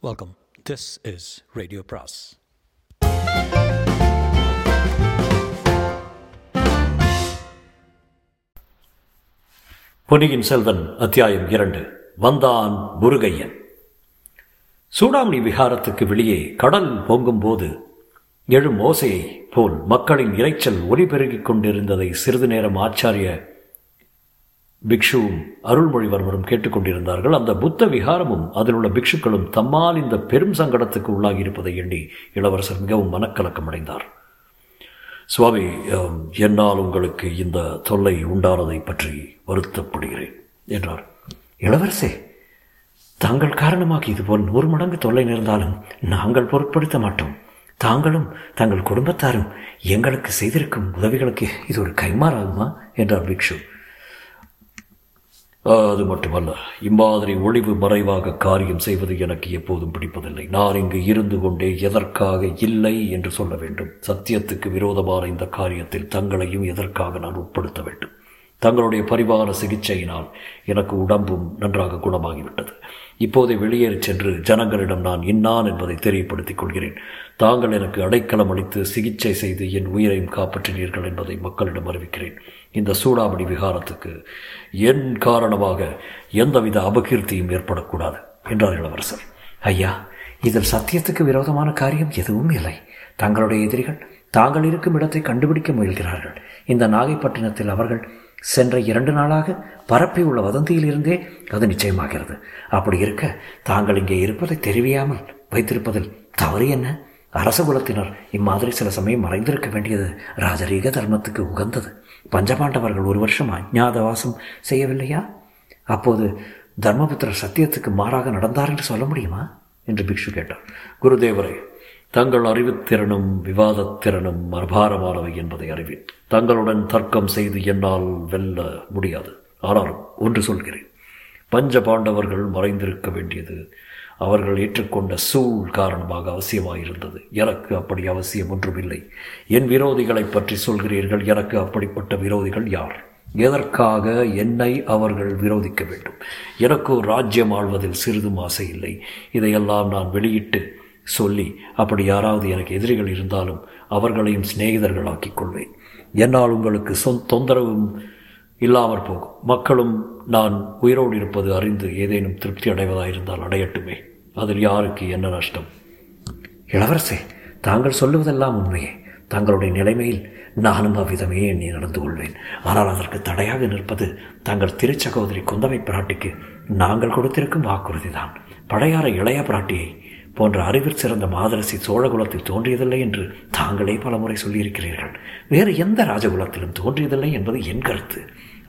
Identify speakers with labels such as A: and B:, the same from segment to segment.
A: Welcome this is radio பிராஸ்
B: பொன்னியின் செல்வன் அத்தியாயம் இரண்டு. வந்தான் முருகையன். சூடாமணி விகாரத்துக்கு வெளியே கடல் பொங்கும்போது எழும் ஓசையை போல் மக்களின் இரைச்சல் ஒலிபெருகிக் கொண்டிருந்ததை சிறிது நேரம் ஆச்சாரிய பிக்ஷுவும் அருள்மொழிவர்மரும் கேட்டுக்கொண்டிருந்தார்கள். அந்த புத்த விகாரமும் அதில் உள்ள பிக்ஷுக்களும் தம்மால் இந்த பெரும் சங்கடத்துக்கு உள்ளாகி இருப்பதை எண்ணி இளவரசர் மிகவும் மனக்கலக்கம் அடைந்தார் சுவாமி என்னால் உங்களுக்கு இந்த தொல்லை உண்டானதை பற்றி வருத்தப்படுகிறேன் என்றார். இளவரசே தாங்கள் காரணமாக இதுபோல் நூறு மடங்கு தொல்லை நேர்ந்தாலும் நாங்கள் பொருட்படுத்த மாட்டோம். தாங்களும் தங்கள் குடும்பத்தாரும் எங்களுக்கு செய்திருக்கும் உதவிகளுக்கு இது ஒரு கைமாறாகுமா என்றார் பிக்ஷு. அது மட்டுமல்ல இம்மாதிரி ஒளிவு மறைவாக காரியம் செய்வது எனக்கு எப்போதும் பிடிப்பதில்லை. நான் இங்கு இருந்து கொண்டே எதற்காக இல்லை என்று சொல்ல வேண்டும். சத்தியத்துக்கு விரோதமான இந்த காரியத்தில் தங்களையும் எதற்காக நான் உட்படுத்த வேண்டும்? தங்களுடைய பரிவார சிகிச்சையினால் எனக்கு உடம்பும் நன்றாக குணமாகிவிட்டது. இப்போதே வெளியேறிச் சென்று ஜனங்களிடம் நான் இன்னான் என்பதை தெரியப்படுத்திக் கொள்கிறேன். தாங்கள் எனக்கு அடைக்கலம் அளித்து சிகிச்சை செய்து என் உயிரையும் காப்பாற்றினீர்கள் என்பதை மக்களிடம் அறிவிக்கிறேன். இந்த சூடாமணி விகாரத்துக்கு என் காரணமாக எந்தவித அபகீர்த்தியும் ஏற்படக்கூடாது என்றார் இளவரசர் ஐயா இதில் சத்தியத்துக்கு விரோதமான காரியம் எதுவும் இல்லை. தங்களுடைய எதிரிகள் தாங்கள் இருக்கும் இடத்தை கண்டுபிடிக்க முயல்கிறார்கள். இந்த நாகைப்பட்டினத்தில் அவர்கள் சென்ற இரண்டு நாளாக பரப்பியுள்ள வதந்தியிலிருந்தே அது நிச்சயமாகிறது. அப்படி இருக்க தாங்கள் இங்கே இருப்பதை தெரிவியாமல் வைத்திருப்பதில் தவறு என்ன? அரச குலத்தினர் இம்மாதிரி சில சமயம் மறைந்திருக்க வேண்டியது ராஜரீக தர்மத்துக்கு உகந்தது. பஞ்சபாண்டவர்கள் ஒரு வருஷம் அஜ்ஞாதவாசம் செய்யவில்லையா? அப்போது தர்மபுத்திரர் சத்தியத்துக்கு மாறாக நடந்தார் என்று சொல்ல முடியுமா? என்று பிக்ஷு கேட்டார். குருதேவரே தங்கள் அறிவுத்திறனும் விவாதத்திறனும் அபாரமானவை என்பதை அறிவேன். தங்களுடன் தர்க்கம் செய்து என்னால் வெல்ல முடியாது. ஆனாலும் ஒன்று சொல்கிறேன். பஞ்ச பாண்டவர்கள் மறைந்திருக்க வேண்டியது அவர்கள் ஏற்றுக்கொண்ட சூழ் காரணமாக அவசியமாயிருந்தது. எனக்கு அப்படி அவசியம் ஒன்றுமில்லை. என் விரோதிகளை பற்றி சொல்கிறீர்கள். எனக்கு அப்படிப்பட்ட விரோதிகள் யார்? எதற்காக என்னை அவர்கள் விரோதிக்க வேண்டும்? எனக்கு ராஜ்யம் ஆழ்வதில் சிறிதும் ஆசை இல்லை இதையெல்லாம் நான் வெளியிட்டு சொல்லி அப்படி யாராவது எனக்கு எதிரிகள் இருந்தாலும் அவர்களையும் சிநேகிதர்களாக்கிக் கொள்வேன். என்னால் உங்களுக்கு சொந் தொந்தரவும் இல்லாமற் போகும். மக்களும் நான் உயிரோடு இருப்பது அறிந்து ஏதேனும் திருப்தி அடைவதாயிருந்தால் அடையட்டுமே. அதில் யாருக்கு என்ன நஷ்டம்? இளவரசே தாங்கள் சொல்லுவதெல்லாம் உண்மையே. தங்களுடைய நிலைமையில் நானும் அவ்விதமே எண்ணி நடந்து கொள்வேன். ஆனால் அதற்கு தடையாக நிற்பது தங்கள் திருச்சகோதரி குந்தவை பிராட்டிக்கு நாங்கள் கொடுத்திருக்கும் வாக்குறுதிதான். படையாற இளைய பிராட்டியை போன்ற அறிவில் சிறந்த மாதரசி சோழகுலத்தில் தோன்றியதில்லை என்று தாங்களே பலமுறை சொல்லியிருக்கிறீர்கள். வேறு எந்த ராஜகுலத்திலும் தோன்றியதில்லை என்பது என் கருத்து.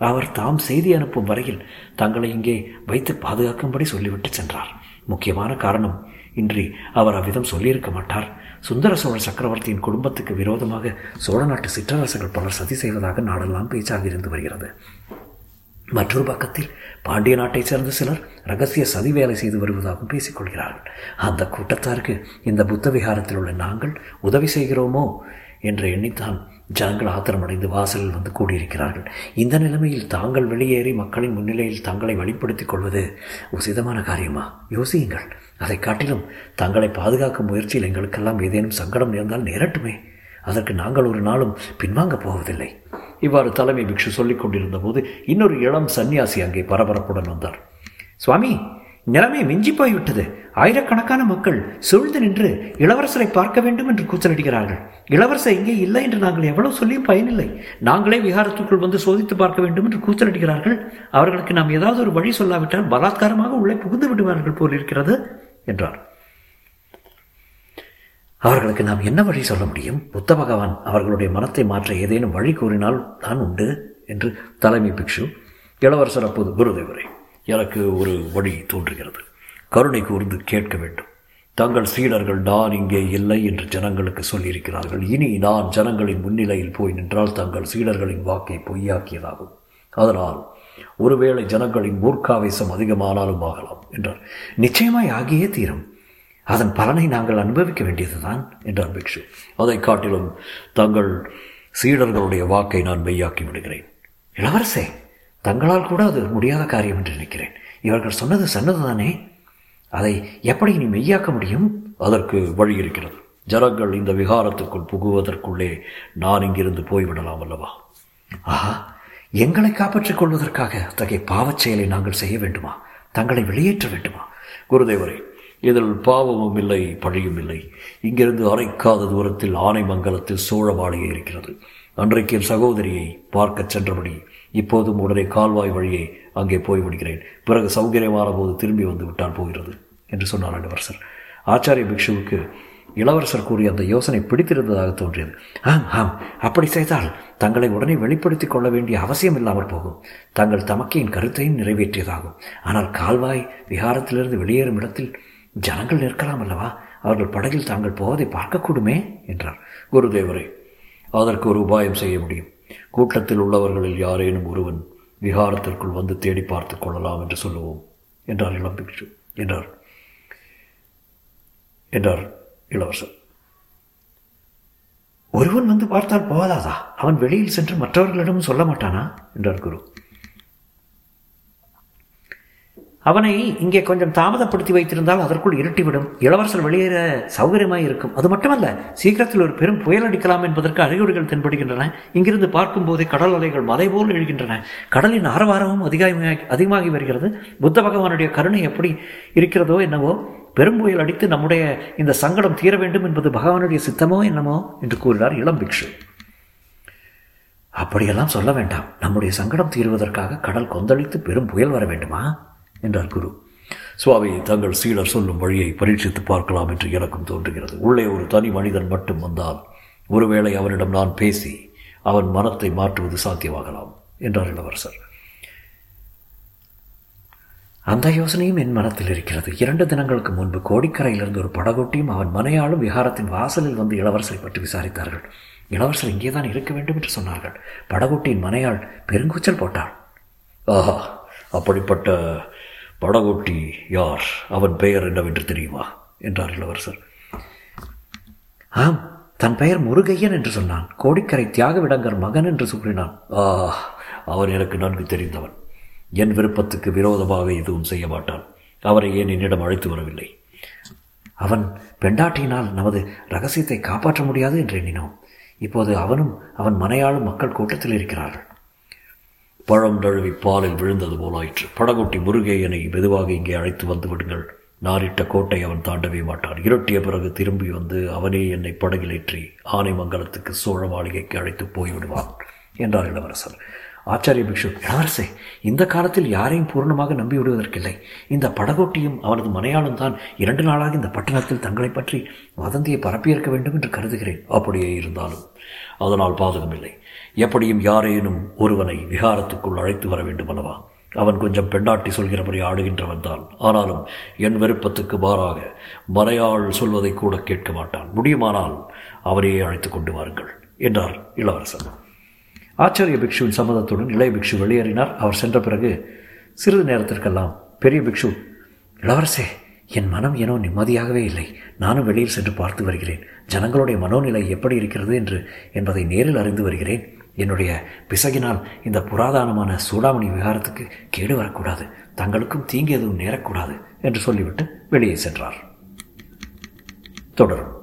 B: அவர் தாம் செய்தி அனுப்பும் வரையில் தங்களை இங்கே வைத்து பாதுகாக்கும்படி சொல்லிவிட்டு சென்றார். முக்கியமான காரணம் இன்றி அவர் அவ்விதம் சொல்லியிருக்க மாட்டார். சுந்தர சோழ சக்கரவர்த்தியின் குடும்பத்துக்கு விரோதமாக சோழ நாட்டு சிற்றரசுகள் பலர் சதி செய்வதாக நாடெல்லாம் பேச்சாக இருந்து வருகிறது. மற்றொரு பக்கத்தில் பாண்டிய நாட்டைச் சேர்ந்த சிலர் ரகசிய சதி வேலை செய்து வருவதாகவும் பேசிக்கொள்கிறார்கள். அந்த கூட்டத்தாருக்கு இந்த புத்த விகாரத்தில் உள்ள நாங்கள் உதவி செய்கிறோமோ? என்று எண்ணித்தான் ஜனங்கள் ஆத்திரமடைந்து வாசலில் வந்து கூடியிருக்கிறார்கள். இந்த நிலைமையில் தாங்கள் வெளியேறி மக்களின் முன்னிலையில் தங்களை வெளிப்படுத்திக் கொள்வது உசிதமான காரியமா? யோசியுங்கள். அதை காட்டிலும் தங்களை பாதுகாக்கும் முயற்சியில் எங்களுக்கெல்லாம் ஏதேனும் சங்கடம் நேர்ந்தால் நேரட்டுமே. அதற்கு நாங்கள் ஒரு நாளும் பின்வாங்கப் போவதில்லை. இவ்வாறு தலைமை பிக்ஷு சொல்லிக் கொண்டிருந்த போது இன்னொரு இளம் சன்னியாசி அங்கே பரபரப்புடன் வந்தார். சுவாமி நிலைமை மிஞ்சி போய்விட்டது. ஆயிரக்கணக்கான மக்கள் சூழ்ந்து நின்று இளவரசரை பார்க்க வேண்டும் என்று கூச்சலிடுகிறார்கள். இளவரசர் இங்கே இல்லை என்று நாங்கள் எவ்வளவு சொல்லியும் பயனில்லை. நாங்களே விகாரத்துக்குள் வந்து சோதித்து பார்க்க வேண்டும் என்று கூச்சலிடுகிறார்கள். அவர்களுக்கு நாம் ஏதாவது ஒரு வழி சொல்லாவிட்டால் பலாத்காரமாக உள்ளே புகுந்து விடுவார்கள் போல் இருக்கிறது என்றார். அவர்களுக்கு நாம் என்ன வழி சொல்ல முடியும்? புத்த பகவான் அவர்களுடைய மனத்தை மாற்ற ஏதேனும் வழி கூறினால் தான் உண்டு என்று தலைமை பிக்ஷு இளவரசர் அப்போது குருதேவரை எனக்கு ஒரு வழி தோன்றுகிறது. கருணை கூர்ந்து கேட்க வேண்டும். தங்கள் சீடர்கள் நான் இங்கே இல்லை என்று ஜனங்களுக்கு சொல்லியிருக்கிறார்கள். இனி நான் ஜனங்களின் முன்னிலையில் போய் நின்றால் தங்கள் சீடர்களின் வாக்கை பொய்யாக்கியதாகும். அதனால் ஒருவேளை ஜனங்களின் மூர்க்காவேசம் அதிகமானாலும் ஆகலாம் என்றார். நிச்சயமாய் ஆகியே தீரும். அதன் பலனை நாங்கள் அனுபவிக்க வேண்டியதுதான் என்றார் பிக்ஷு. அதை காட்டிலும் தங்கள் சீடர்களுடைய வாக்கை நான் மெய்யாக்கி விடுகிறேன். இளவரசே தங்களால் கூட அது முடியாத காரியம் என்று நினைக்கிறேன். இவர்கள் சொன்னது சொன்னதுதானே? அதை எப்படி நீ மெய்யாக்க முடியும்? அதற்கு வழி இருக்கிறது. ஜனங்கள் இந்த விகாரத்துக்குள் புகுவதற்குள்ளே நான் இங்கிருந்து போய்விடலாம் அல்லவா? ஆஹா எங்களை காப்பாற்றிக் கொள்வதற்காக அத்தகைய பாவச் செயலை நாங்கள் செய்ய வேண்டுமா? தங்களை வெளியேற்ற வேண்டுமா? குருதேவரே இதில் பாவமும் இல்லை பழியும் இல்லை. இங்கிருந்து அரைக்காத தூரத்தில் ஆனைமங்கலத்தில் சோழ இருக்கிறது. அன்றைக்கு என் சகோதரியை பார்க்கச் சென்றபடி இப்போதும் உடனே கால்வாய் வழியே அங்கே போய்விடுகிறேன். பிறகு சௌகரியமான போது திரும்பி வந்து விட்டால் போகிறது என்று சொன்னார் இளவரசர் ஆச்சாரிய பிக்ஷுவுக்கு இளவரசர் கூறிய அந்த யோசனை பிடித்திருந்ததாக தோன்றியது. ஆம் ஆம் அப்படி செய்தால் தங்களை உடனே வெளிப்படுத்திக் கொள்ள வேண்டிய அவசியம் இல்லாமல் போகும். தங்கள் தமக்கையின் கருத்தையும் நிறைவேற்றியதாகும். ஆனால் கால்வாய் விகாரத்திலிருந்து வெளியேறும் இடத்தில் ஜனங்கள் நிற்கலாம் அல்லவா? அவர்கள் படகில் தாங்கள் போவதை பார்க்கக்கூடுமே? என்றார். குருதேவரே அதற்கு ஒரு உபாயம் செய்ய முடியும். கூட்டத்தில் உள்ளவர்களில் யாரேனும் ஒருவன் விகாரத்திற்குள் வந்து தேடி பார்த்து கொள்ளலாம் என்று சொல்லுவோம் என்றார் இளம் பிக்ஷு. என்றார். என்றார் இளவரசர். ஒருவன் வந்து பார்த்தால் போதாதா? அவன் வெளியில் சென்று மற்றவர்களிடம் சொல்ல மாட்டானா? என்றார் குரு. அவனை இங்கே கொஞ்சம் தாமதப்படுத்தி வைத்திருந்தால் அதற்குள் இருட்டிவிடும். இளவரசர் வெளியேற சௌகரியமாய் இருக்கும். அது மட்டுமல்ல சீக்கிரத்தில் ஒரு பெரும் புயல் அடிக்கலாம் என்பதற்கு அறிகுறிகள் தென்படுகின்றன. இங்கிருந்து பார்க்கும்போதே கடல் அலைகள் மலை போல் எழுகின்றன கடலின் ஆரவாரமும் அதிகமாகி அதிகமாகி வருகிறது. புத்த பகவானுடைய கருணை எப்படி இருக்கிறதோ என்னவோ பெரும் புயல் அடித்து நம்முடைய இந்த சங்கடம் தீர வேண்டும் என்பது பகவானுடைய சித்தமோ என்னமோ என்று கூறினார் இளம் பிக்ஷு. அப்படியெல்லாம் சொல்ல வேண்டாம். நம்முடைய சங்கடம் தீர்வதற்காக கடல் கொந்தளித்து பெரும் புயல் வர வேண்டுமா? என்றார் குரு. சுவாமி தங்கள் சீடர் சொல்லும் வழியை பரீட்சித்து பார்க்கலாம் என்று எனக்கும் தோன்றுகிறது. உள்ளே ஒரு தனி மனிதன் மட்டும் வந்தால் ஒருவேளை அவனிடம் நான் பேசி அவன் மனத்தை மாற்றுவது சாத்தியமாகலாம் என்றார் இளவரசர். அந்த யோசனையும் என் மனத்தில் இருக்கிறது. இரண்டு தினங்களுக்கு முன்பு கோடிக்கரையிலிருந்து ஒரு படகோட்டியும் அவன் மனையாளும் விகாரத்தின் வாசலில் வந்து இளவரசரை பற்றி விசாரித்தார்கள். இளவரசர் இங்கேதான் இருக்க வேண்டும் என்று சொன்னார்கள். படகோட்டியின் மனையாள் பெருங்கூச்சல் போட்டாள். ஆஹா! அப்படிப்பட்ட படகோட்டி யார்? அவன் பெயர் என்னவென்று தெரியுமா? என்றார் இளவரசர். ஆம் தன் பெயர் முருகையன் என்று சொன்னான். கோடிக்கரை தியாகவிடங்கர் மகன் என்று கூறினான். ஆ அவன் எனக்கு நன்கு தெரிந்தவன். என் விருப்பத்துக்கு விரோதமாக எதுவும் செய்ய மாட்டான். அவரை ஏன் என்னிடம் அழைத்து வரவில்லை? அவன் பெண்டாட்டியினால் நமது ரகசியத்தை காப்பாற்ற முடியாது என்று எண்ணினோம். இப்போது அவனும் அவன் மனையாளும் மக்கள் கூட்டத்தில் இருக்கிறார்கள். பழம் நழுவி பாலில் விழுந்தது போலாயிற்று. படகோட்டி முருகேயனை மெதுவாக இங்கே அழைத்து வந்து விடுங்கள். நாரிட்ட கோட்டை அவன் தாண்டவே மாட்டான். இருட்டிய பிறகு திரும்பி வந்து அவனே என்னை படகிலேற்றி ஆனைமங்கலத்துக்கு சோழ மாளிகைக்கு அழைத்து போய்விடுவான் என்றார் இளவரசர். ஆச்சாரிய பிக்ஷு இளவரசே இந்த காலத்தில் யாரையும் பூர்ணமாக நம்பி விடுவதற்கில்லை. இந்த படகோட்டியும் அவனது மனையாளும் தான் இரண்டு நாளாக இந்த பட்டணத்தில் தங்களை பற்றி வதந்தியை பரப்பியிருக்க வேண்டும் என்று கருதுகிறேன். அப்படியே இருந்தாலும் அதனால் பாதகமில்லை. எப்படியும் யாரேனும் ஒருவனை விகாரத்துக்குள் அழைத்து வர வேண்டும் அல்லவா? அவன் கொஞ்சம் பெண்டாட்டி சொல்கிறபடி ஆடுகின்றவன் தான். ஆனாலும் என் விருப்பத்துக்கு மாறாக மறையாள் சொல்வதை கூட கேட்க மாட்டான். முடியுமானால் அவரையே அழைத்து கொண்டு வாருங்கள் என்றார் இளவரசன். ஆச்சரிய பிக்ஷுவின் சம்மதத்துடன் இளைய பிக்ஷு வெளியேறினார். அவர் சென்ற பிறகு சிறிது நேரத்திற்கெல்லாம் பெரிய பிக்ஷு இளவரசே என் மனம் ஏனோ நிம்மதியாகவே இல்லை. நானும் வெளியில் சென்று பார்த்து வருகிறேன். ஜனங்களுடைய மனோநிலை எப்படி இருக்கிறது என்று என்பதை நேரில் அறிந்து வருகிறேன். என்னுடைய பிசகினால் இந்த புராதனமான சூடாமணி விகாரத்துக்கு கேடு வரக்கூடாது. தங்களுக்கும் தீங்கு எதுவும் நேரக்கூடாது என்று சொல்லிவிட்டு வெளியே சென்றார். தொடரும்.